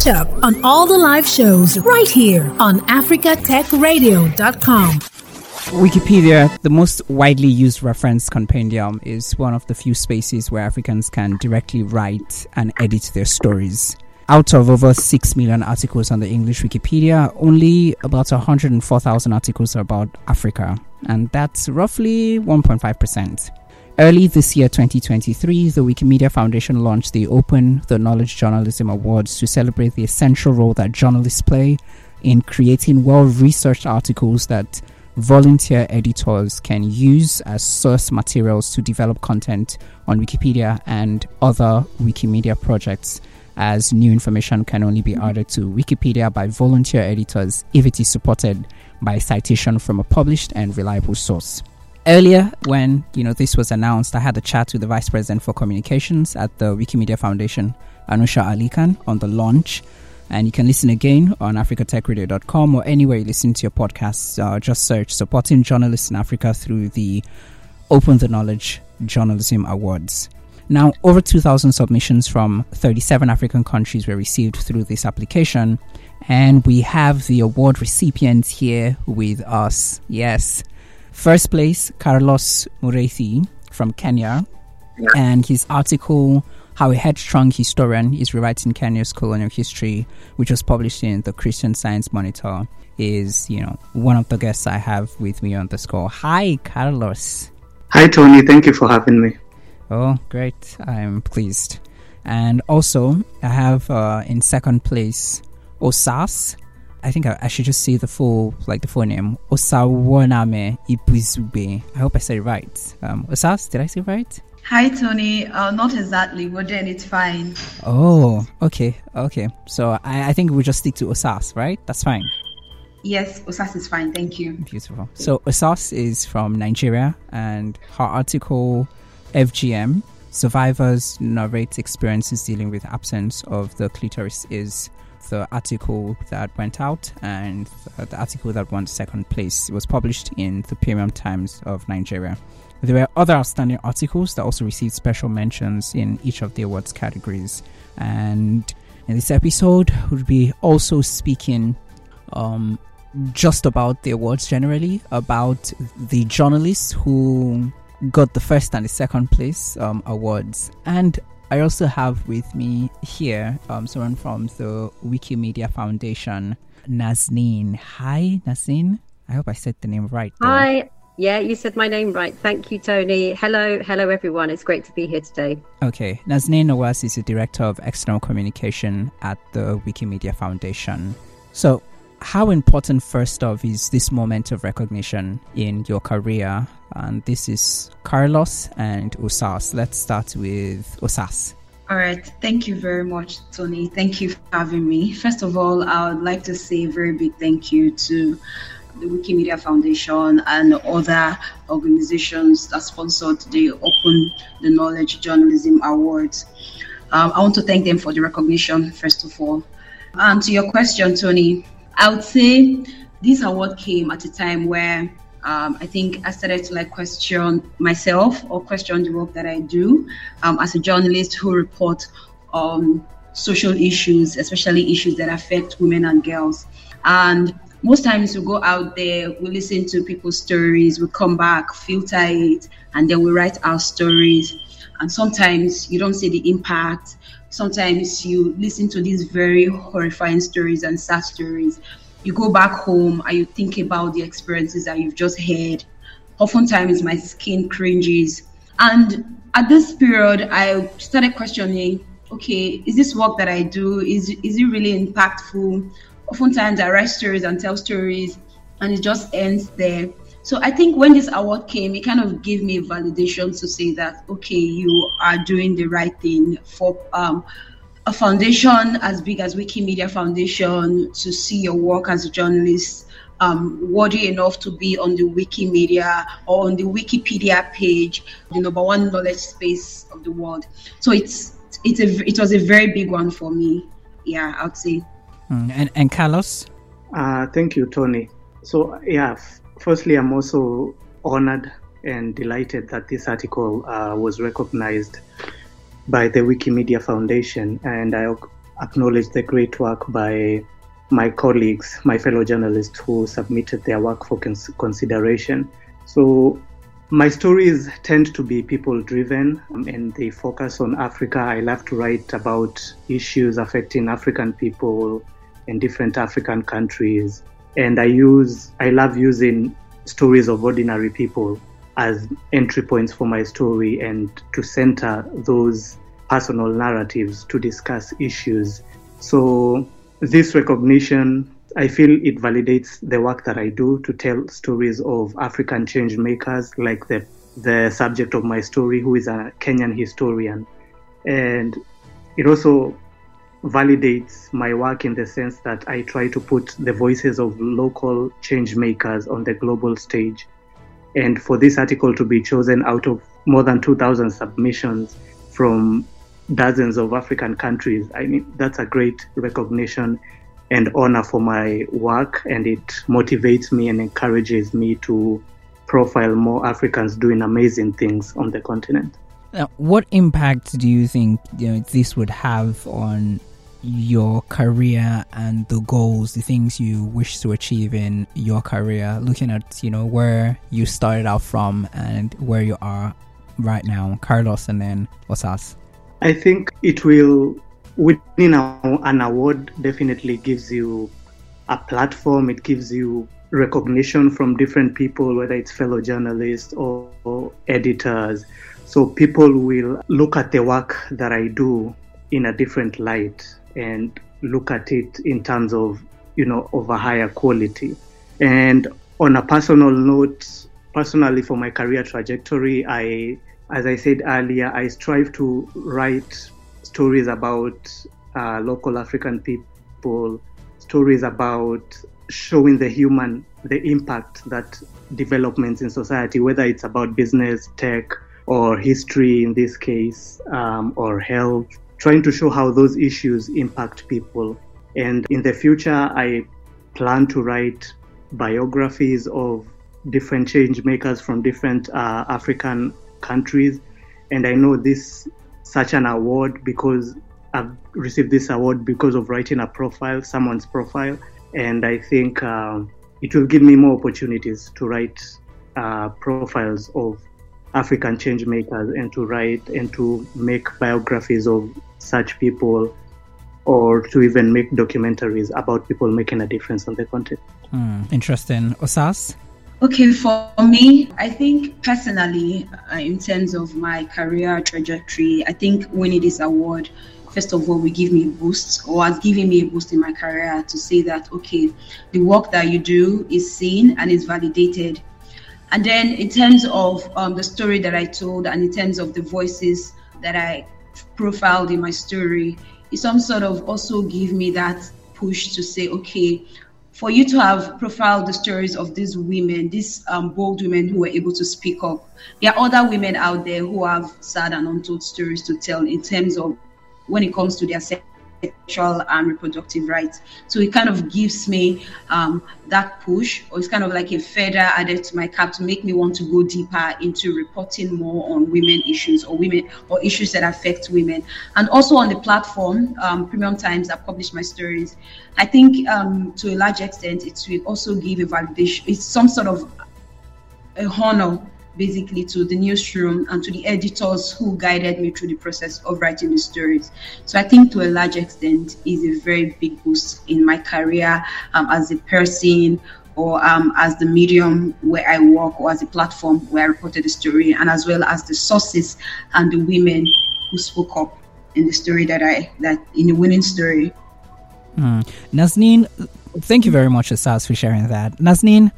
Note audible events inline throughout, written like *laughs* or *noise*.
Catch up on all the live shows right here on africatechradio.com. Wikipedia, the most widely used reference compendium, is one of the few spaces where Africans can directly write and edit their stories. Out of over 6 million articles on the English Wikipedia, only about 104,000 articles are about Africa, and that's roughly 1.5%. Early this year, 2023, the Wikimedia Foundation launched the Open the Knowledge Journalism Awards to celebrate the essential role that journalists play in creating well researched articles that volunteer editors can use as source materials to develop content on Wikipedia and other Wikimedia projects, as new information can only be added to Wikipedia by volunteer editors if it is supported by citation from a published and reliable source. Earlier, when you know this was announced, I had a chat with the Vice President for Communications at the Wikimedia Foundation, Anusha Alikhan, on the launch. And you can listen again on africatechradio.com or anywhere you listen to your podcasts. Uh, just search Supporting Journalists in Africa through the Open the Knowledge Journalism Awards. Now, over 2,000 submissions from 37 African countries were received through this application, and we have the award recipients here with us. Yes, First place, Carlos Mureithi from Kenya, yeah. and his article, How a Headstrong Historian is Rewriting Kenya's Colonial History, which was published in the Christian Science Monitor, is, you know, one of the guests I have with me on the score. Hi, Carlos. Hi, Tony. Thank you for having me. Oh, great. I'm pleased. And also, I have uh, in second place Osas I think I, I, should just say the full, like the full name, Osawaname Ibuzube. I hope I said it right. Um, Osas, did I say it right? Hi, Tony. Uh, not exactly, but then it's fine. Oh, okay, okay. So I, I think we'll just stick to Osas, right? That's fine. Yes, Osas is fine. Thank you. Beautiful. So Osas is from Nigeria, and her article, FGM, Survivors Narrate Experiences Dealing with Absence of the Clitoris, is the article that went out and the article that won second place. It was published in the Premium Times of Nigeria. There were other outstanding articles that also received special mentions in each of the awards categories. And in this episode, we'll be also speaking um, just about the awards generally, about the journalists who got the first and the second place um, awards, and I also have with me here um, someone from the Wikimedia Foundation, Nazneen. Hi, Nazneen. I hope I said the name right. Though. Hi. Yeah, you said my name right. Thank you, Tony. Hello, hello, everyone. It's great to be here today. Okay, Nazneen Nawaz is the director of external communication at the Wikimedia Foundation. So, how important, first off, is this moment of recognition in your career? And this is Carlos and Osas. Let's start with Osas. All right. Thank you very much, Tony. Thank you for having me. First of all, I would like to say a very big thank you to the Wikimedia Foundation and other organizations that sponsored the Open the Knowledge Journalism Awards. Um, I want to thank them for the recognition, first of all. And to your question, Tony, I would say this award came at a time where um, I think I started to like question myself or question the work that I do um, as a journalist who report on social issues, especially issues that affect women and girls. And most times we go out there, we listen to people's stories, we come back, filter it, and then we write our stories. And sometimes you don't see the impact sometimes you listen to these very horrifying stories and sad stories. You go back home and you think about the experiences that you've just heard. Oftentimes, my skin cringes. And at this period, I started questioning okay, is this work that I do, is, is it really impactful? Oftentimes, I write stories and tell stories, and it just ends there. So I think when this award came, it kind of gave me validation to say that okay, you are doing the right thing for um, a foundation as big as Wikimedia Foundation to see your work as a journalist um, worthy enough to be on the Wikimedia or on the Wikipedia page, the number one knowledge space of the world. So it's it's a it was a very big one for me. Yeah, I'd say. Mm, and and Carlos. Uh, thank you, Tony. So yeah, Firstly, I'm also honored and delighted that this article uh, was recognized by the Wikimedia Foundation, and I, acknowledge the great work by my colleagues, my fellow journalists who submitted their work for cons- consideration. So, my stories tend to be people driven um, and they focus on Africa. I love to write about issues affecting African people in different African countries. And I use, I love using stories of ordinary people as entry points for my story and to center those personal narratives to discuss issues. So, this recognition, I feel it validates the work that I do to tell stories of African change makers, like the, the subject of my story, who is a Kenyan historian. And it also validates my work in the sense that I try to put the voices of local change makers on the global stage. And for this article to be chosen out of more than 2,000 submissions from dozens of African countries, I mean, that's a great recognition and honor for my work. And it motivates me and encourages me to profile more Africans doing amazing things on the continent. Now, what impact do you think you know, this would have on your career and the goals, the things you wish to achieve in your career, looking at, you know, where you started out from and where you are right now, Carlos and then Osas? I think it will, winning an award definitely gives you a platform, it gives you recognition from different people, whether it's fellow journalists or, or editors. So people will look at the work that I do in a different light and look at it in terms of you know of a higher quality. And on a personal note personally for my career trajectory i as i said earlier i strive to write stories about uh, local african people stories about showing the human the impact that developments in society whether it's about business tech or history in this case um, or health trying to show how those issues impact people. And in the future, I plan to write biographies of different change makers from different uh, African countries. And I know this such an award because I've received this award because of writing a profile, someone's profile. And I think uh, it will give me more opportunities to write uh, profiles of African change makers and to write and to make biographies of such people or to even make documentaries about people making a difference on the continent. Mm, interesting. Osas? Okay, for me, I think personally, uh, in terms of my career trajectory, I think winning this award, first of all, will give me a boost or has given me a boost in my career to say that, okay, the work that you do is seen and is validated. And then in terms of um, the story that I told and in terms of the voices that I profiled in my story, it some sort of also give me that push to say, okay, for you to have profiled the stories of these women, these um, bold women who were able to speak up, there are other women out there who have sad and untold stories to tell in terms of when it comes to their sexual and reproductive rights. So it kind of gives me um, that push, or it's kind of like a feather added to my cap to make me want to go deeper into reporting more on women issues or women or issues that affect women. And also on the platform, um, Premium Times, I published my stories. I think um, to a large extent, it will also give a validation. It's some sort of a honor basically to the newsroom and to the editors who guided me through the process of writing the stories. So I think to a large extent is a very big boost in my career um, as a person or um, as the medium where I work or as a platform where I reported the story and as well as the sources and the women who spoke up in the story that I that in the winning story. Mm. Nazneen, thank you very much, Osas, for sharing that. Nazneen,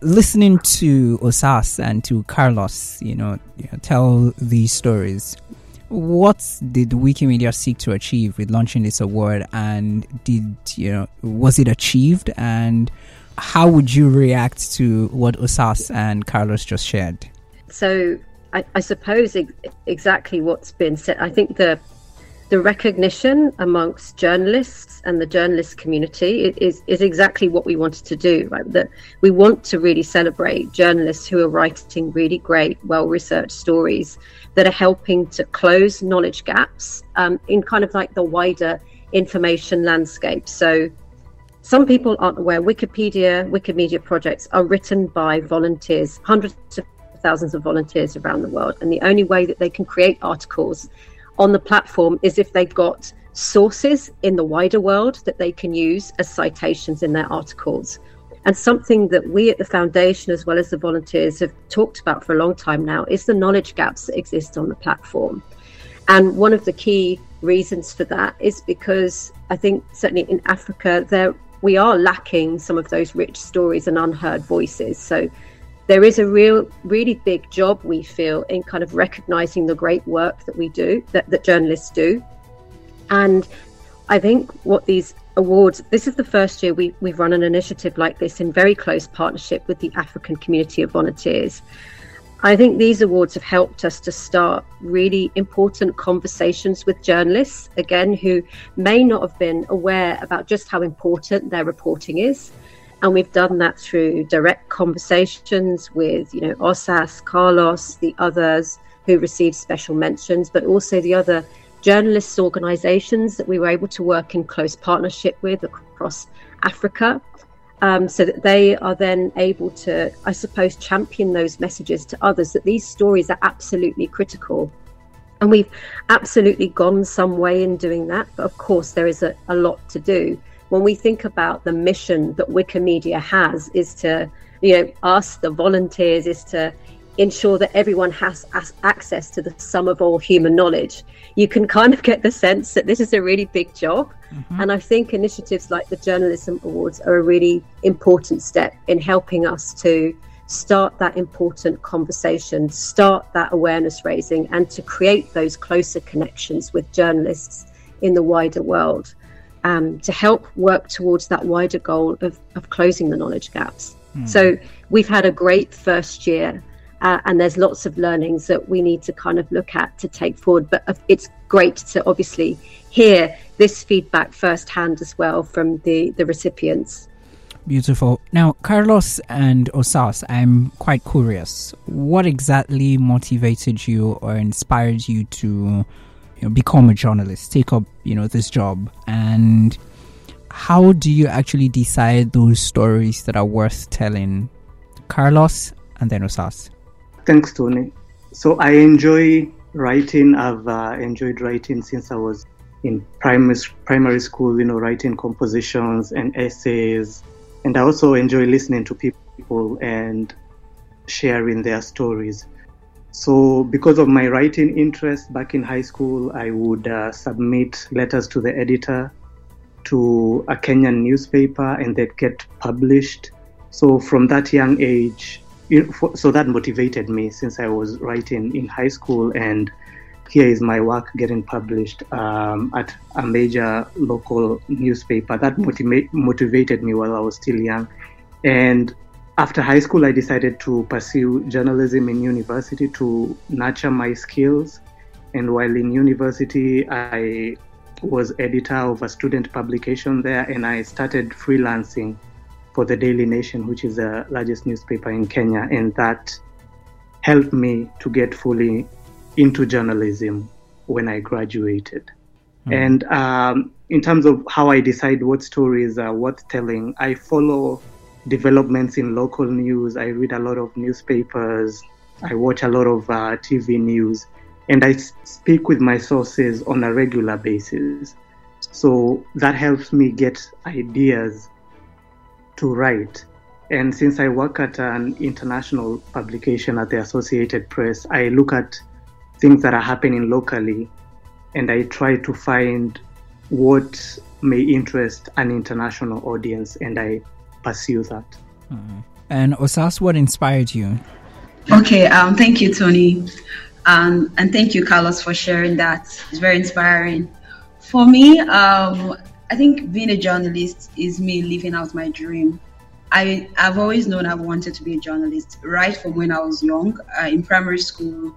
listening to Osas and to Carlos, you know, you know, tell these stories, what did Wikimedia seek to achieve with launching this award? And did, you know, was it achieved? And how would you react to what Osas and Carlos just shared? So, I, I suppose ex- exactly what's been said. I think the the recognition amongst journalists and the journalist community is, is exactly what we wanted to do right that we want to really celebrate journalists who are writing really great well researched stories that are helping to close knowledge gaps um, in kind of like the wider information landscape. So some people aren't aware Wikipedia, Wikimedia projects are written by volunteers, hundreds of thousands of volunteers around the world. And the only way that they can create articles on the platform is if they've got sources in the wider world that they can use as citations in their articles. And something that we at the foundation, as well as the volunteers, have talked about for a long time now is the knowledge gaps that exist on the platform. And one of the key reasons for that is because I think certainly in Africa there we are lacking some of those rich stories and unheard voices. So there is a real really big job we feel in kind of recognizing the great work that we do that, that journalists do. And I think what these awards this is the first year we, we've run an initiative like this in very close partnership with the African community of volunteers. I think these awards have helped us to start really important conversations with journalists, again, who may not have been aware about just how important their reporting is. And we've done that through direct conversations with, you know, Osas, Carlos, the others who received special mentions, but also the other journalists' organizations that we were able to work in close partnership with across Africa um, so that they are then able to, I suppose, champion those messages to others that these stories are absolutely critical. And we've absolutely gone some way in doing that. But of course, there is a, a lot to do. When we think about the mission that Wikimedia has, is to, you know, us, the volunteers, is to ensure that everyone has access to the sum of all human knowledge. You can kind of get the sense that this is a really big job. Mm-hmm. And I think initiatives like the Journalism Awards are a really important step in helping us to start that important conversation, start that awareness raising, and to create those closer connections with journalists in the wider world um, to help work towards that wider goal of, of closing the knowledge gaps. Mm. So we've had a great first year. Uh, and there's lots of learnings that we need to kind of look at to take forward. But uh, it's great to obviously hear this feedback firsthand as well from the, the recipients. Beautiful. Now, Carlos and Osas, I'm quite curious. What exactly motivated you or inspired you to you know, become a journalist, take up you know this job, and how do you actually decide those stories that are worth telling? Carlos and then Osas. Thanks, Tony. So I enjoy writing. I've uh, enjoyed writing since I was in primary primary school. You know, writing compositions and essays, and I also enjoy listening to people and sharing their stories. So, because of my writing interest back in high school, I would uh, submit letters to the editor to a Kenyan newspaper and they'd get published. So, from that young age, so that motivated me since I was writing in high school, and here is my work getting published um, at a major local newspaper. That motiva- motivated me while I was still young, and after high school, I decided to pursue journalism in university to nurture my skills. And while in university, I was editor of a student publication there, and I started freelancing for the Daily Nation, which is the largest newspaper in Kenya, and that helped me to get fully into journalism when I graduated. Mm. And um, in terms of how I decide what stories are worth telling, I follow developments in local news. I read a lot of newspapers. I watch a lot of uh, TV news, and I speak with my sources on a regular basis. So that helps me get ideas to write. And since I work at an international publication at the Associated Press, I look at things that are happening locally and I try to find what may interest an international audience and I pursue that. Mm-hmm. And Osas, what inspired you? Okay, um, thank you, Tony. Um, and thank you, Carlos, for sharing that. It's very inspiring. For me, um, I think being a journalist is me living out my dream. I, I've always known I wanted to be a journalist right from when I was young. Uh, in primary school,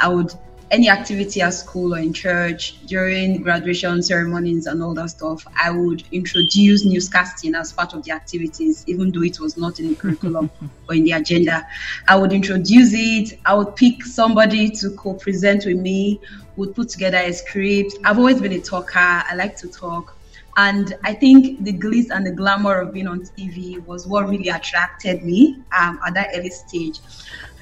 I would any activity at school or in church during graduation ceremonies and all that stuff, I would introduce newscasting as part of the activities, even though it was not in the curriculum *laughs* or in the agenda. I would introduce it. I would pick somebody to co-present with me. Would put together a script. I've always been a talker. I like to talk. And I think the glitz and the glamour of being on TV was what really attracted me um, at that early stage.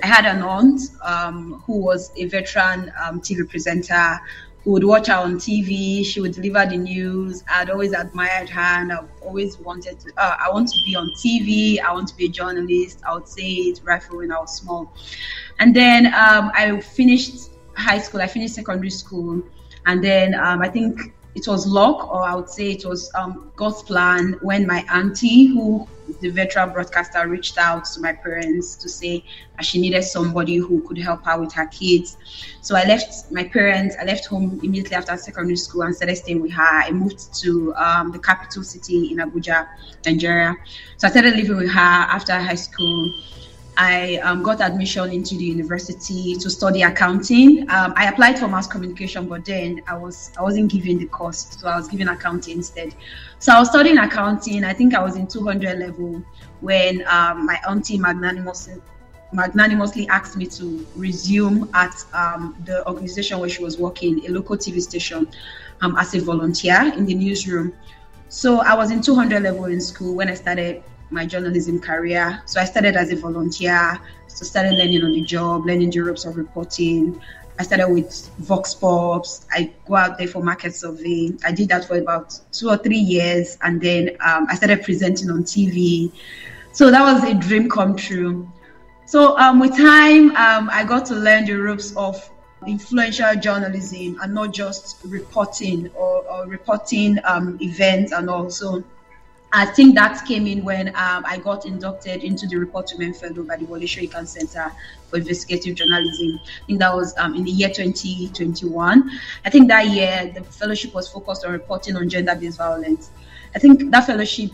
I had an aunt um, who was a veteran um, TV presenter who would watch her on TV. She would deliver the news. I'd always admired her and I've always wanted to, uh, I want to be on TV. I want to be a journalist. I would say it right from when I was small. And then um, I finished high school, I finished secondary school. And then um, I think it was luck, or I would say it was um, God's plan when my auntie, who is the veteran broadcaster, reached out to my parents to say she needed somebody who could help her with her kids. So I left my parents, I left home immediately after secondary school and started staying with her. I moved to um, the capital city in Abuja, Nigeria. So I started living with her after high school. I um, got admission into the university to study accounting. Um, I applied for mass communication, but then I was I wasn't given the course, so I was given accounting instead. So I was studying accounting. I think I was in 200 level when um, my auntie magnanimously magnanimously asked me to resume at um, the organization where she was working, a local TV station, um, as a volunteer in the newsroom. So I was in 200 level in school when I started my journalism career. So I started as a volunteer, so started learning on the job, learning the ropes of reporting. I started with Vox Pops. I go out there for market survey. I did that for about two or three years, and then um, I started presenting on TV. So that was a dream come true. So um, with time, um, I got to learn the ropes of influential journalism and not just reporting or, or reporting um, events and also I think that came in when um, I got inducted into the Report Women Fellow by the Wole Soyinka Center for Investigative Journalism. I think that was um, in the year 2021. I think that year the fellowship was focused on reporting on gender-based violence. I think that fellowship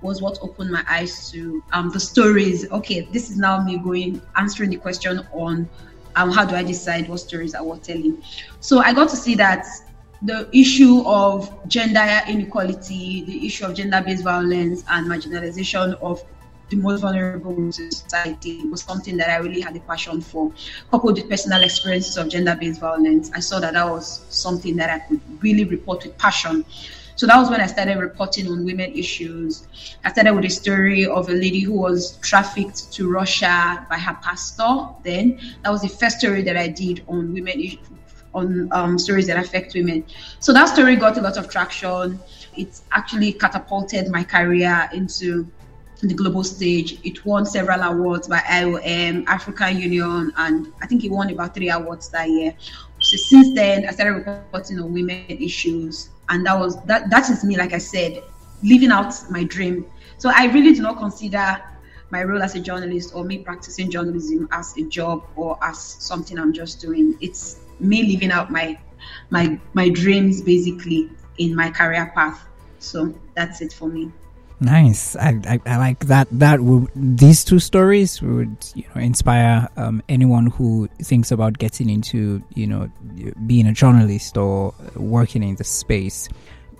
was what opened my eyes to um, the stories. Okay, this is now me going answering the question on um, how do I decide what stories I was telling. So I got to see that the issue of gender inequality, the issue of gender based violence, and marginalization of the most vulnerable in society was something that I really had a passion for. Coupled with personal experiences of gender based violence, I saw that that was something that I could really report with passion. So that was when I started reporting on women issues. I started with a story of a lady who was trafficked to Russia by her pastor. Then that was the first story that I did on women on um, stories that affect women. So that story got a lot of traction. It actually catapulted my career into the global stage. It won several awards by IOM, African Union, and I think it won about three awards that year. So since then, I started reporting on women issues, and that was that. That is me, like I said, living out my dream. So I really do not consider my role as a journalist or me practicing journalism as a job or as something I'm just doing. It's me living out my my my dreams basically in my career path. So that's it for me. Nice. I, I, I, like that. That would these two stories would you know inspire um, anyone who thinks about getting into you know being a journalist or working in the space.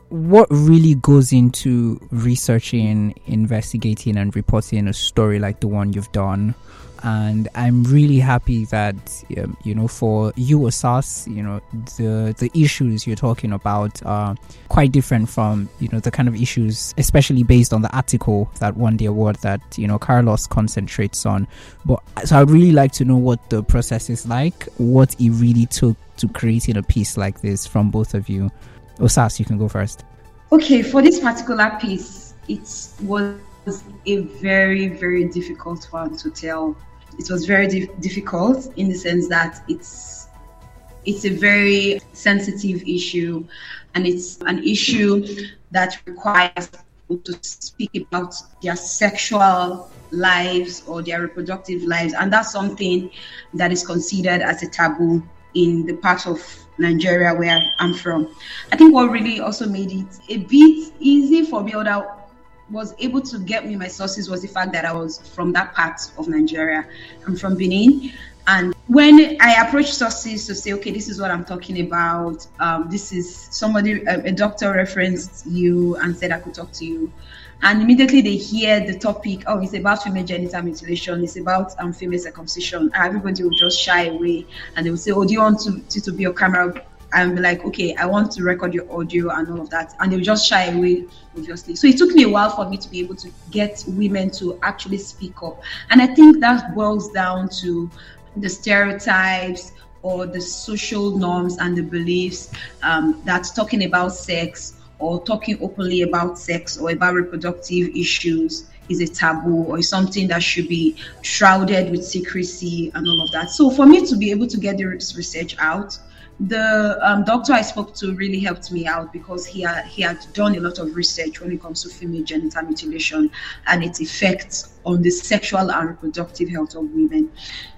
What really goes into researching, investigating, and reporting a story like the one you've done? And I'm really happy that um, you know for you Osas, you know the the issues you're talking about are quite different from you know the kind of issues, especially based on the article that won the award that you know Carlos concentrates on. But so I'd really like to know what the process is like, what it really took to creating a piece like this from both of you. Osas, you can go first. Okay, for this particular piece, it was a very very difficult one to tell it was very difficult in the sense that it's it's a very sensitive issue and it's an issue that requires people to speak about their sexual lives or their reproductive lives and that's something that is considered as a taboo in the part of Nigeria where I'm from. I think what really also made it a bit easy for me, that was able to get me my sources was the fact that I was from that part of Nigeria. I'm from Benin, and when I approached sources to say, okay, this is what I'm talking about, um, this is somebody, a, a, doctor referenced you and said I could talk to you. And immediately they hear the topic, oh, it's about female genital mutilation, it's about um, female circumcision. Everybody will just shy away and they will say, oh, do you want to, to, to be a camera and be like, okay, I want to record your audio and all of that. And they'll just shy away, obviously. So it took me a while for me to be able to get women to actually speak up. And I think that boils down to the stereotypes or the social norms and the beliefs um, that talking about sex or talking openly about sex or about reproductive issues is a taboo or is something that should be shrouded with secrecy and all of that. So for me to be able to get this research out, the um, doctor I spoke to really helped me out because he had, he had done a lot of research when it comes to female genital mutilation and its effects on the sexual and reproductive health of women.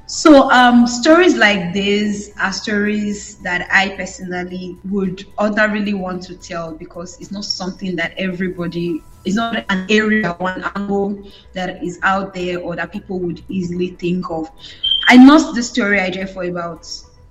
So um, stories like this are stories that I personally would ordinarily want to tell because it's not something that everybody it's not an area one angle that is out there or that people would easily think of. I nursed the story I for about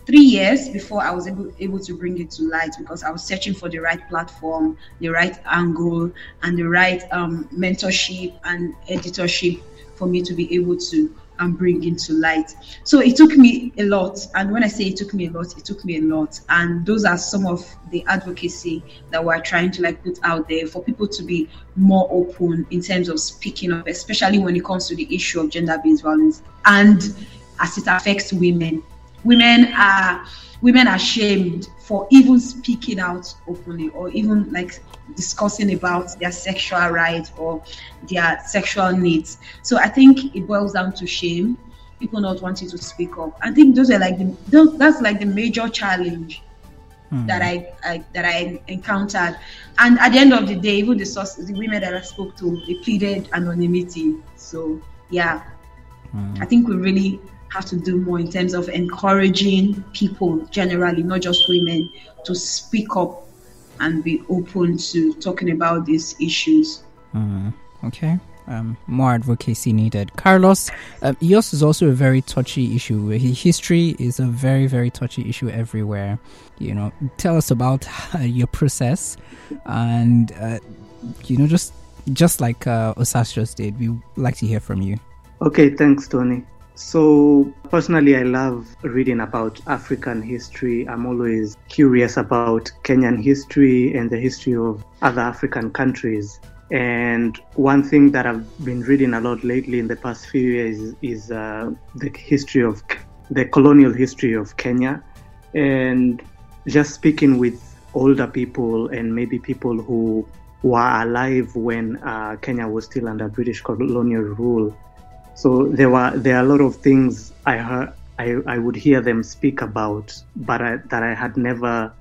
three years before I was able, able to bring it to light because I was searching for the right platform, the right angle, and the right um, mentorship and editorship for me to be able to um, bring into light. So it took me a lot. And when I say it took me a lot, it took me a lot. And those are some of the advocacy that we're trying to like put out there for people to be more open in terms of speaking up, especially when it comes to the issue of gender-based violence and as it affects women women are women are shamed for even speaking out openly or even like discussing about their sexual rights or their sexual needs. So I think it boils down to shame, people not wanting to speak up. I think those are like the those, that's like the major challenge hmm. that I, I, that I encountered. And at the end of the day, even the source, the women that I spoke to, they pleaded anonymity. So yeah, hmm. I think we really have to do more in terms of encouraging people generally, not just women, to speak up and be open to talking about these issues. Mm, okay. Um, more advocacy needed. Carlos, uh, yours is also a very touchy issue. History is a very, very touchy issue everywhere. You know, tell us about uh, *laughs* your process, and uh, you know, just just like uh, Osas just did, we like to hear from you. Okay, thanks, Tony. So, personally, I love reading about African history. I'm always curious about Kenyan history and the history of other African countries. And one thing that I've been reading a lot lately in the past few years is uh, the history of the colonial history of Kenya. And just speaking with older people and maybe people who were alive when uh, Kenya was still under British colonial rule so there were there are a lot of things I heard I, I would hear them speak about, but I, that I had never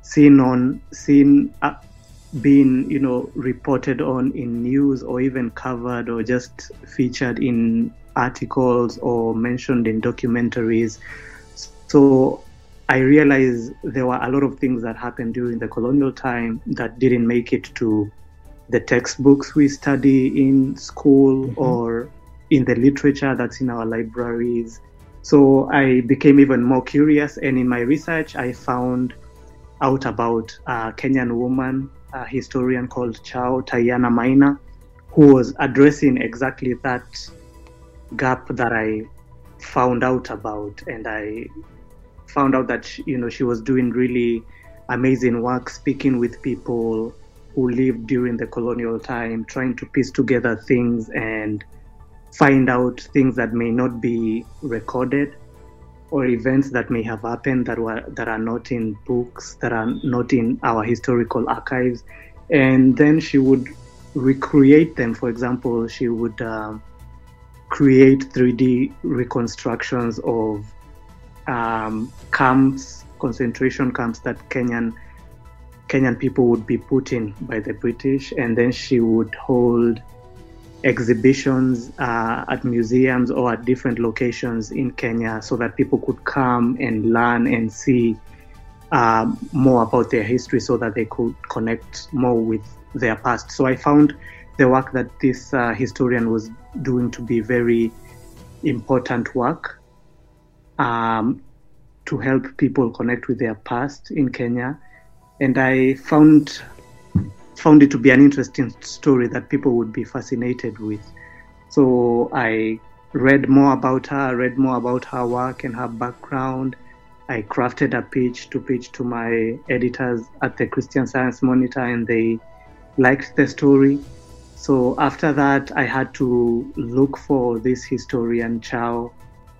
seen on seen uh, been you know reported on in news or even covered or just featured in articles or mentioned in documentaries. So I realized there were a lot of things that happened during the colonial time that didn't make it to the textbooks we study in school mm-hmm. or in the literature that's in our libraries. So I became even more curious, and in my research, I found out about a Kenyan woman, a historian called Chao Tayiana Maina, who was addressing exactly that gap that I found out about, and I found out that she, you know she was doing really amazing work, speaking with people who lived during the colonial time, trying to piece together things and find out things that may not be recorded or events that may have happened that were that are not in books that are not in our historical archives. And then she would recreate them. For example she would um, create 3d reconstructions of um, camps concentration camps that kenyan kenyan people would be put in by the british. And then she would hold exhibitions uh, at museums or at different locations in Kenya so that people could come and learn and see uh, more about their history so that they could connect more with their past. So I found the work that this uh, historian was doing to be very important work. um, to help people connect with their past in Kenya, and I found found it to be an interesting story that people would be fascinated with. So I read more about her, read more about her work and her background. I crafted a pitch to pitch to my editors at the Christian Science Monitor, and they liked the story. So after that, I had to look for this historian Chao,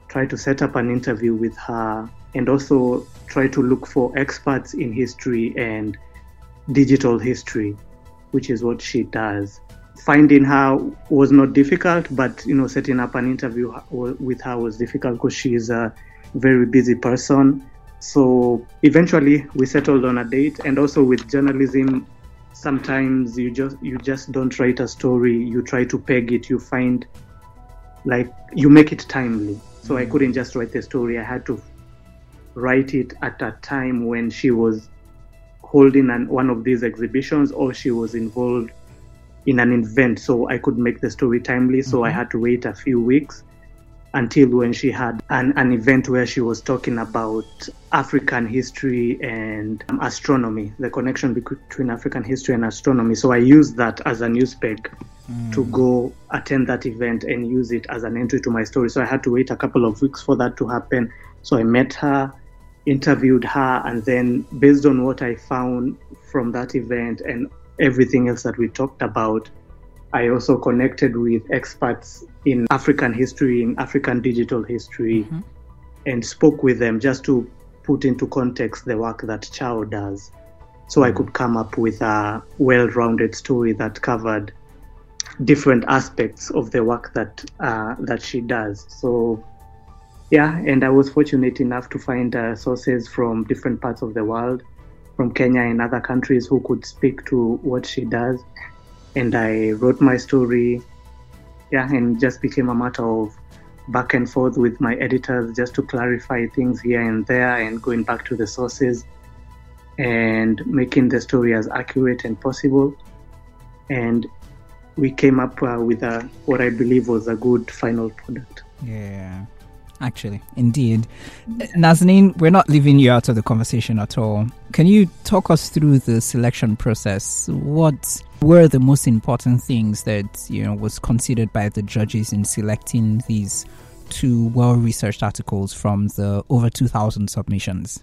try to set up an interview with her, and also try to look for experts in history and digital history, which is what she does. Finding her was not difficult, but you know, setting up an interview with her was difficult because she is a very busy person. So eventually, we settled on a date, and also with journalism, sometimes you just you just don't write a story. You try to peg it. You find like you make it timely. So. I mm. couldn't just write the story. I had to write it at a time when she was holding an, one of these exhibitions or she was involved in an event so i could make the story timely so mm-hmm. i had to wait a few weeks until when she had an, an event where she was talking about african history and um, astronomy the connection between african history and astronomy so i used that as a news peg mm. to go attend that event and use it as an entry to my story so i had to wait a couple of weeks for that to happen so i met her interviewed her, and then based on what I found from that event and everything else that we talked about, I also connected with experts in African history, in African digital history, mm-hmm. and spoke with them just to put into context the work that Chao does. So I could come up with a well rounded story that covered different aspects of the work that uh, that she does. So yeah, and I was fortunate enough to find uh, sources from different parts of the world, from Kenya and other countries, who could speak to what she does. And I wrote my story, yeah, and just became a matter of back and forth with my editors just to clarify things here and there and going back to the sources and making the story as accurate and possible. And we came up uh, with a, what I believe was a good final product. Yeah actually. Indeed. Nazneen, we're not leaving you out of the conversation at all. Can you talk us through the selection process? What were the most important things that, you know, was considered by the judges in selecting these two well-researched articles from the over 2000 submissions?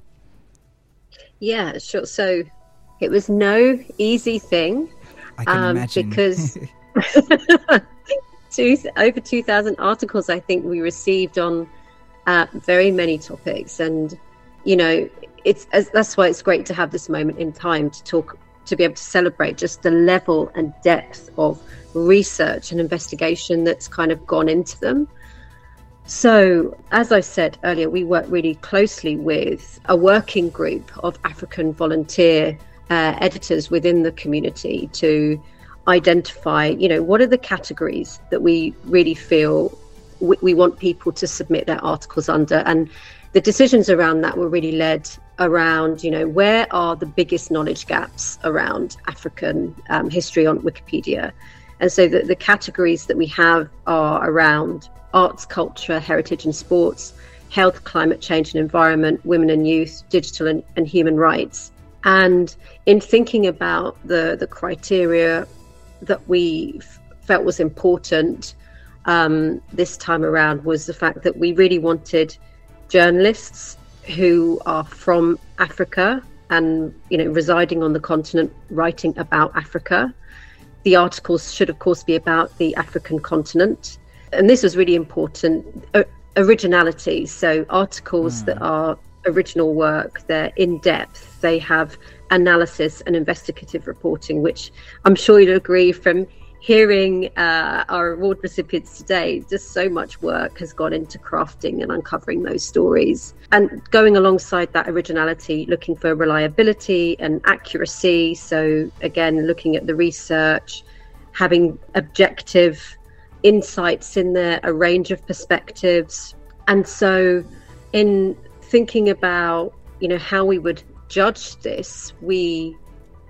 Yeah, sure. So it was no easy thing. I can um, imagine. Because *laughs* *laughs* two, over 2,000 articles I think we received on at very many topics. And, you know, it's that's why it's great to have this moment in time to talk, to be able to celebrate just the level and depth of research and investigation that's kind of gone into them. So, as I said earlier, we work really closely with a working group of African volunteer uh, editors within the community to identify, you know, what are the categories that we really feel we, we want people to submit their articles under. And the decisions around that were really led around, you know, where are the biggest knowledge gaps around African um, history on Wikipedia? And so the, the categories that we have are around arts, culture, heritage and sports, health, climate change and environment, women and youth, digital and, and human rights. And in thinking about the, the criteria that we felt was important um, this time around was the fact that we really wanted journalists who are from Africa and you know residing on the continent writing about Africa. The articles should of course be about the African continent. And this was really important uh, originality. So articles mm. that hmm. are original work, they're in depth, they have analysis and investigative reporting, which I'm sure you'll agree from hearing uh, our award recipients today, just so much work has gone into crafting and uncovering those stories. And going alongside that originality, looking for reliability and accuracy. So, again, looking at the research, having objective insights in there, a range of perspectives. And so, in thinking about you know how we would judge this, we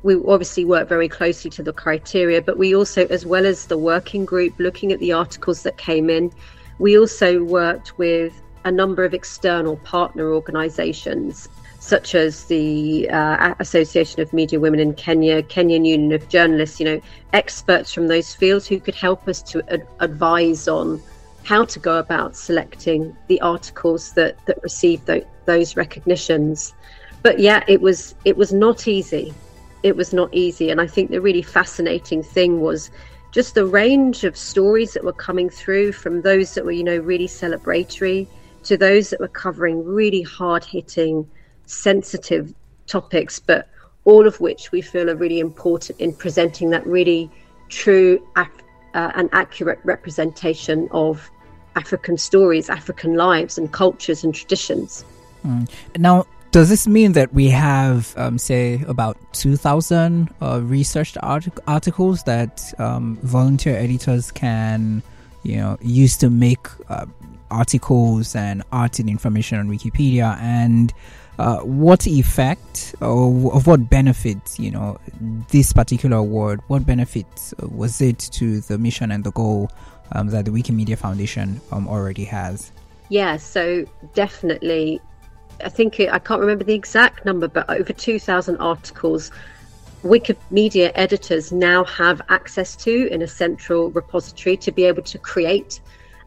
we obviously work very closely to the criteria, but we also, as well as the working group, looking at the articles that came in, we also worked with a number of external partner organizations such as the uh, Association of Media Women in Kenya, Kenyan Union of Journalists, you know, experts from those fields who could help us to ad- advise on how to go about selecting the articles that, that receive th- those recognitions. But yeah, it was it was not easy. It was not easy, and I think the really fascinating thing was just the range of stories that were coming through from those that were you know really celebratory to those that were covering really hard hitting sensitive topics, but all of which we feel are really important in presenting that really true uh, and accurate representation of African stories, African lives, and cultures and traditions. Mm. Now, does this mean that we have, um, say, about 2,000 uh, researched art- articles that um, volunteer editors can, you know, use to make uh, articles and art and information on Wikipedia? And uh, what effect or of what benefit, you know, this particular award, what benefit was it to the mission and the goal um, that the Wikimedia Foundation um, already has? Yeah, so definitely. I think it, I can't remember the exact number, but over 2,000 articles Wikimedia editors now have access to in a central repository to be able to create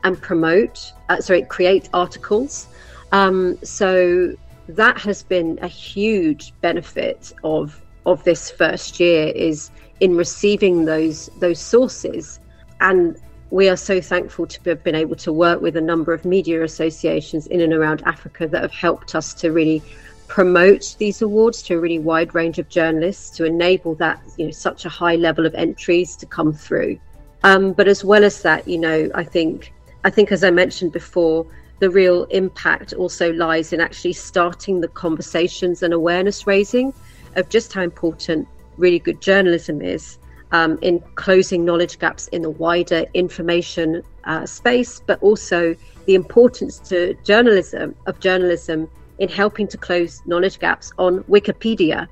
and promote, uh, sorry, create articles. Um, so that has been a huge benefit of of this first year is in receiving those those sources and we are so thankful to have been able to work with a number of media associations in and around Africa that have helped us to really promote these awards to a really wide range of journalists to enable that you know such a high level of entries to come through. Um, but as well as that you know i think i think as i mentioned before the real impact also lies in actually starting the conversations and awareness raising of just how important really good journalism is um, in closing knowledge gaps in the wider information uh, space, but also the importance to journalism of journalism in helping to close knowledge gaps on Wikipedia.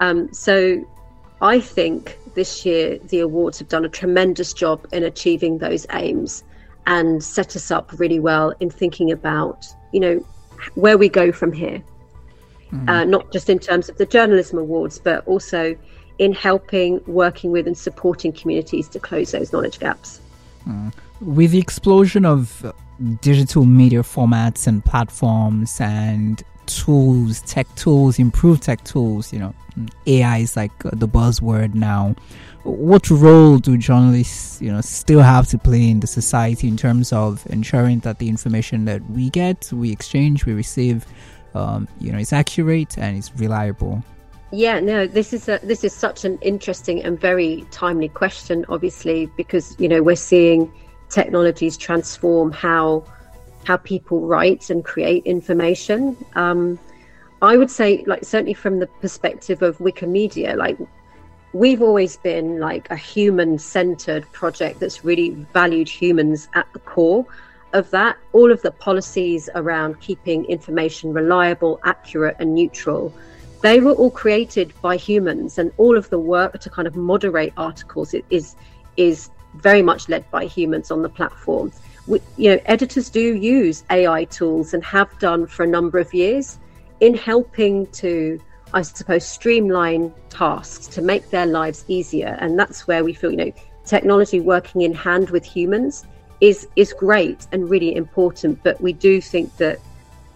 Um, so I think this year the awards have done a tremendous job in achieving those aims and set us up really well in thinking about, you know, where we go from here. Mm. Uh, not just in terms of the journalism awards, but also in helping, working with, and supporting communities to close those knowledge gaps. Mm. With the explosion of digital media formats and platforms and tools, tech tools, improved tech tools, you know, AI is like the buzzword now what role do journalists you know still have to play in the society in terms of ensuring that the information that we get we exchange we receive um, you know is accurate and is reliable yeah no this is a this is such an interesting and very timely question obviously because you know we're seeing technologies transform how how people write and create information um, I would say, like, certainly from the perspective of Wikimedia, like, we've always been like a human centered project that's really valued humans at the core of that. All of the policies around keeping information reliable, accurate, and neutral, they were all created by humans, and all of the work to kind of moderate articles is is very much led by humans on the platform. We, you know, editors do use AI tools and have done for a number of years in helping to I suppose, streamline tasks to make their lives easier. And that's where we feel, you know, technology working in hand with humans is is great and really important. But we do think that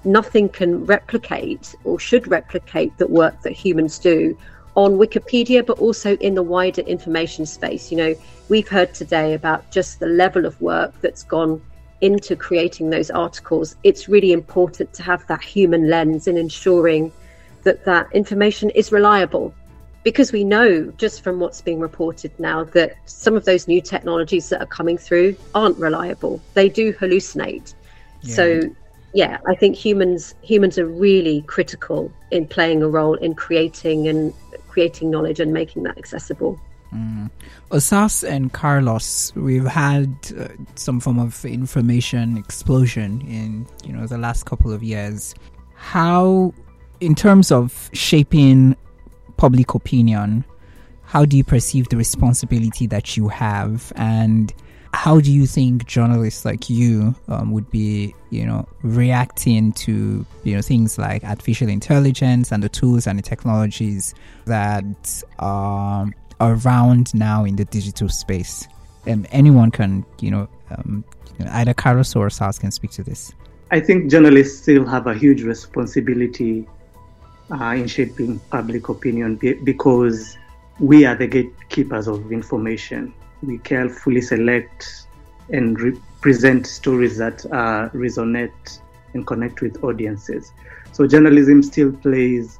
nothing can replicate or should replicate the work that humans do on Wikipedia, but also in the wider information space. You know, we've heard today about just the level of work that's gone into creating those articles. It's really important to have that human lens in ensuring that that information is reliable because we know just from what's being reported now that some of those new technologies that are coming through aren't reliable they do hallucinate yeah. so yeah i think humans humans are really critical in playing a role in creating and creating knowledge and making that accessible Mm. Osas and Carlos, we've had uh, some form of information explosion in you know the last couple of years. How in terms of shaping public opinion, how do you perceive the responsibility that you have? And how do you think journalists like you um, would be, you know, reacting to you know things like artificial intelligence and the tools and the technologies that are around now in the digital space? Um, anyone can, you know, um, either Carlos or Osas can speak to this. I think journalists still have a huge responsibility uh, in shaping public opinion because we are the gatekeepers of information. We carefully select and present stories that uh, resonate and connect with audiences. So journalism still plays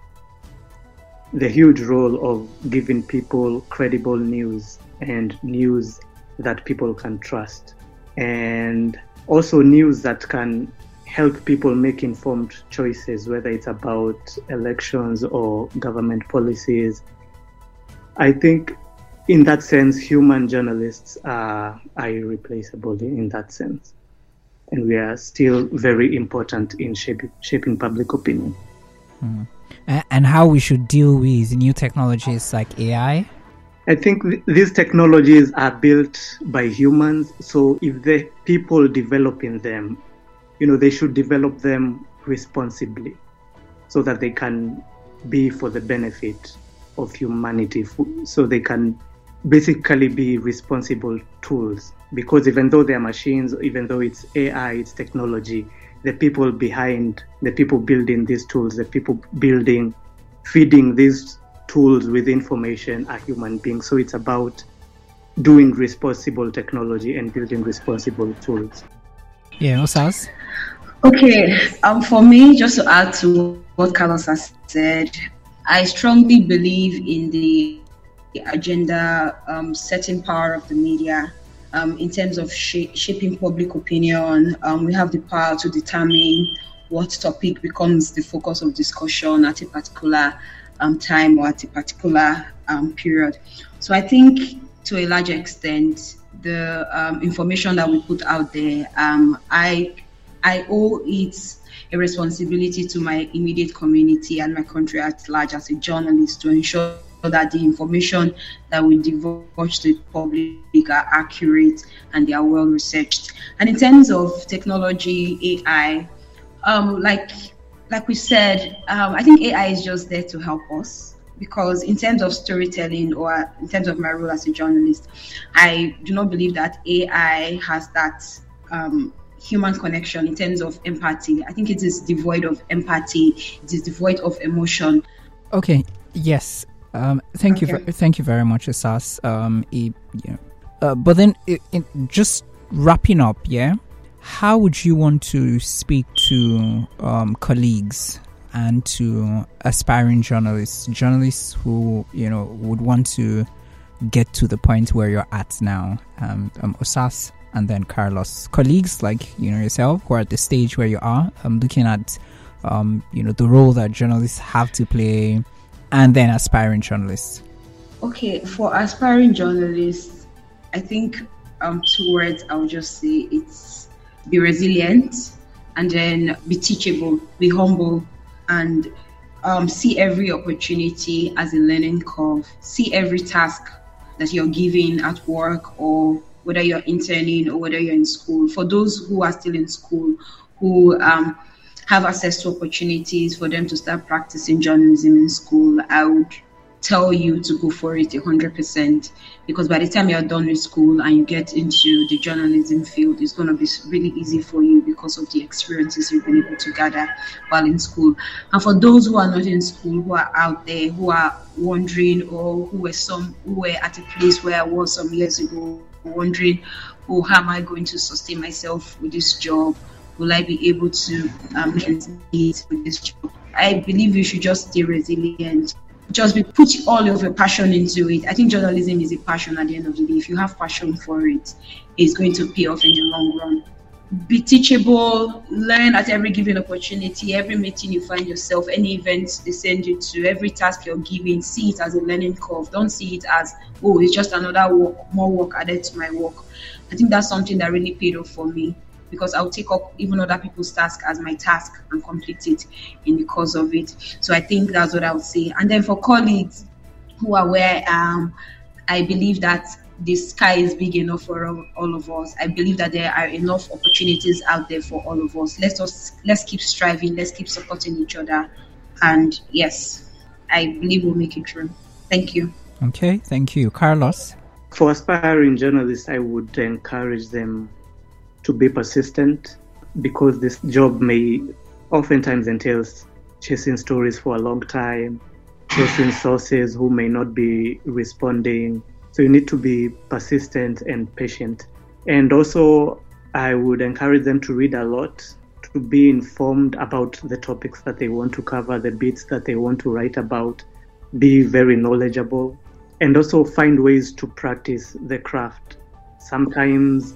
the huge role of giving people credible news and news that people can trust, and also news that can help people make informed choices, whether it's about elections or government policies. I think, in that sense, human journalists are, are irreplaceable in that sense. And we are still very important in shaping, shaping public opinion. Mm. And how we should deal with new technologies like AI? I think th- these technologies are built by humans. So if the people developing them you know, they should develop them responsibly so that they can be for the benefit of humanity, so they can basically be responsible tools. Because even though they're machines, even though it's AI, it's technology, the people behind, the people building these tools, the people building, feeding these tools with information are human beings. So it's about doing responsible technology and building responsible tools. Yeah, Osas? Okay, um, for me, just to add to what Carlos has said, I strongly believe in the agenda um, setting power of the media um, in terms of sh- shaping public opinion. Um, we have the power to determine what topic becomes the focus of discussion at a particular um, time or at a particular um, period. So I think to a large extent, the um, information that we put out there, I I owe it a responsibility to my immediate community and my country at large as a journalist to ensure that the information that we divulge to the public are accurate and they are well researched. And in terms of technology, AI, um, like like we said, um, I think AI is just there to help us because in terms of storytelling or in terms of my role as a journalist, I do not believe that AI has that um, human connection in terms of empathy. I think it is devoid of empathy. It is devoid of emotion. Okay. Yes. Um, thank okay. you. thank you very much, Osas. Um, it, you know, uh, but then, it, it, just wrapping up, yeah. How would you want to speak to um, colleagues and to aspiring journalists, journalists who you know would want to get to the point where you're at now? Um, um Osas, and then Carlos. Colleagues like you know yourself who are at the stage where you are, um, looking at um, you know the role that journalists have to play, and then aspiring journalists. Okay, for aspiring journalists, I think um, two words I would just say it's be resilient, and then be teachable, be humble, and um, see every opportunity as a learning curve. See every task that you're given at work or whether you're interning or whether you're in school. For those who are still in school, who um, have access to opportunities for them to start practicing journalism in school, I would tell you to go for it 100% because by the time you're done with school and you get into the journalism field it's going to be really easy for you because of the experiences you've been able to gather while in school and for those who are not in school who are out there who are wondering or who were some who were at a place where i was some years ago wondering, oh, how am I going to sustain myself with this job? Will I be able to um, with this job? I believe you should just stay resilient. Just be put all of your passion into it. I think journalism is a passion at the end of the day. If you have passion for it, it's going to pay off in the long run be teachable, learn at every given opportunity, every meeting you find yourself, any event they send you to, every task you're given, see it as a learning curve. Don't see it as, oh, it's just another work, more work added to my work. I think that's something that really paid off for me because I'll take up even other people's task as my task and complete it in the course of it. So I think that's what I would say. And then for colleagues who are where um, I believe that the sky is big enough for all, all of us. I believe that there are enough opportunities out there for all of us. Let's us let's keep striving. Let's keep supporting each other. And yes, I believe we'll make it through. Thank you. Okay, thank you, Carlos. For aspiring journalists, I would encourage them to be persistent because this job may oftentimes entails chasing stories for a long time, chasing sources who may not be responding. So you need to be persistent and patient. And also, I would encourage them to read a lot, to be informed about the topics that they want to cover, the bits that they want to write about, be very knowledgeable, and also find ways to practice the craft. Sometimes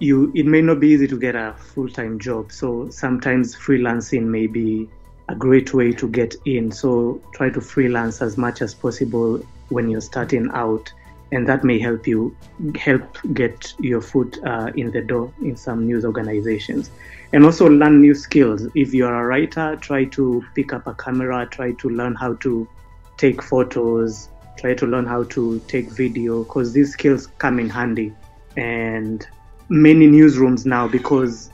you it may not be easy to get a full-time job. So sometimes freelancing may be a great way to get in. So try to freelance as much as possible when you're starting out and that may help you help get your foot uh, in the door in some news organizations. And also learn new skills. If you're a writer try to pick up a camera try to learn how to take photos try to learn how to take video because these skills come in handy. And many newsrooms now because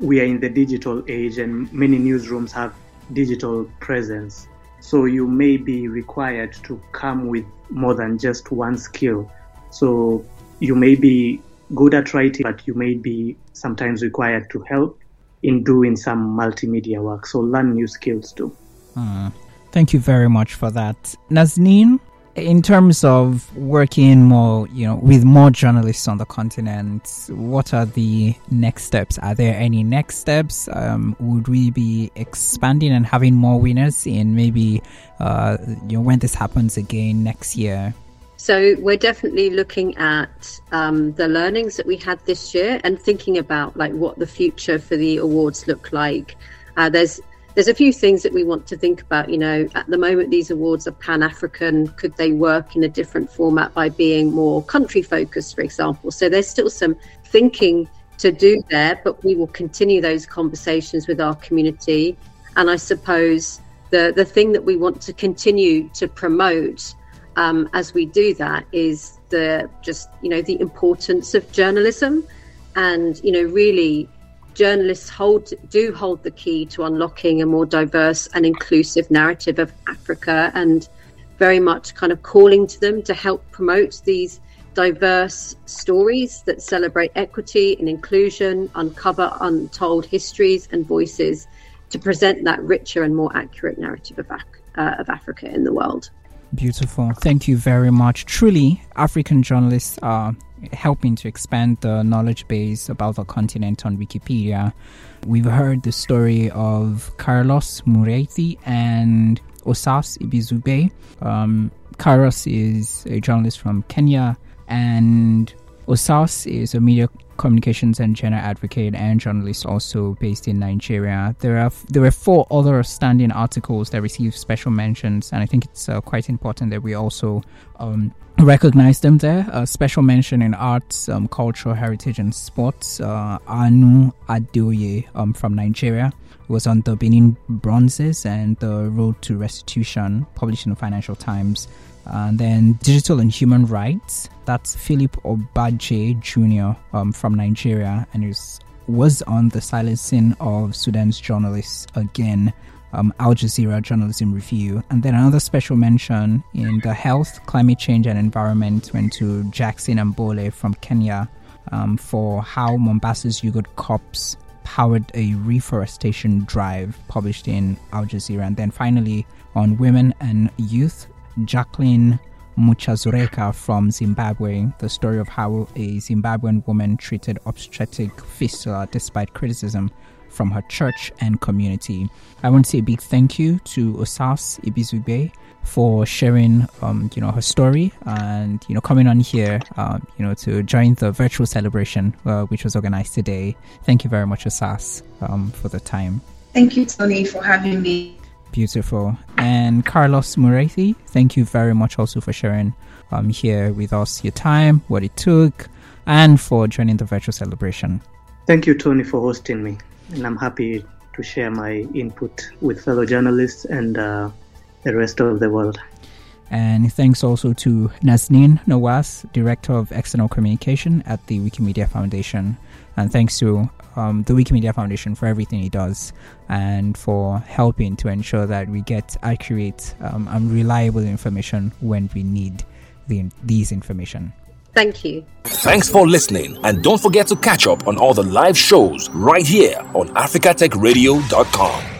we are in the digital age and many newsrooms have digital presence. So you may be required to come with more than just one skill. So you may be good at writing, but you may be sometimes required to help in doing some multimedia work. So learn new skills too. Uh, thank you very much for that. Nazneen, in terms of working more, you know, with more journalists on the continent, what are the next steps? Are there any next steps? Um, would we be expanding and having more winners in maybe, uh, you know, when this happens again next year? So we're definitely looking at um, the learnings that we had this year and thinking about like what the future for the awards look like. Uh, there's there's a few things that we want to think about. You know, at the moment, these awards are Pan African. Could they work in a different format by being more country focused, for example? So there's still some thinking to do there, but we will continue those conversations with our community. And I suppose the, the thing that we want to continue to promote um, as we do that is the just, you know, the importance of journalism and, you know, really journalists hold do hold the key to unlocking a more diverse and inclusive narrative of Africa and very much kind of calling to them to help promote these diverse stories that celebrate equity and inclusion, uncover untold histories and voices to present that richer and more accurate narrative of, uh, of Africa in the world. Beautiful. Thank you very much. Truly, African journalists are helping to expand the knowledge base about the continent on Wikipedia. We've heard the story of Carlos Mureithi and Osas Ibizugbe. Um, Carlos is a journalist from Kenya, and Osas is a media communications and gender advocate and journalist also based in Nigeria. There are there were four other standing articles that received special mentions, and I think it's uh, quite important that we also um, recognize them there. A special mention in arts, um, culture, heritage, and sports. Uh, Anu Adeoye um, from Nigeria was on the Benin Bronzes and the Road to Restitution, published in the Financial Times. And then Digital and Human Rights. That's Philip Obaje Jr. Um, from Nigeria, and he was on the silencing of Sudan's journalists again um, Al Jazeera Journalism Review. And then another special mention in the health, climate change, and environment went to Jackson Ambole from Kenya um, for how Mombasa's yogurt Cops powered a reforestation drive published in Al Jazeera. And then finally, on women and youth, Jacqueline Muchazureka from Zimbabwe, the story of how a Zimbabwean woman treated obstetric fistula despite criticism from her church and community. I want to say a big thank you to Osas Ibizugbe for sharing, um, you know, her story and you know coming on here, uh, you know, to join the virtual celebration uh, which was organized today. Thank you very much, Osas, um, for the time. Thank you, Tony, for having me. Beautiful. And Carlos Mureithi, thank you very much also for sharing um, here with us your time, what it took, and for joining the virtual celebration. Thank you, Tony, for hosting me and I'm happy to share my input with fellow journalists and uh, the rest of the world. And thanks also to Nazneen Nawaz, Director of External Communication at the Wikimedia Foundation. And thanks to um, the Wikimedia Foundation for everything it does and for helping to ensure that we get accurate um, and reliable information when we need the, these information. Thank you. Thanks for listening, and don't forget to catch up on all the live shows right here on africatechradio.com.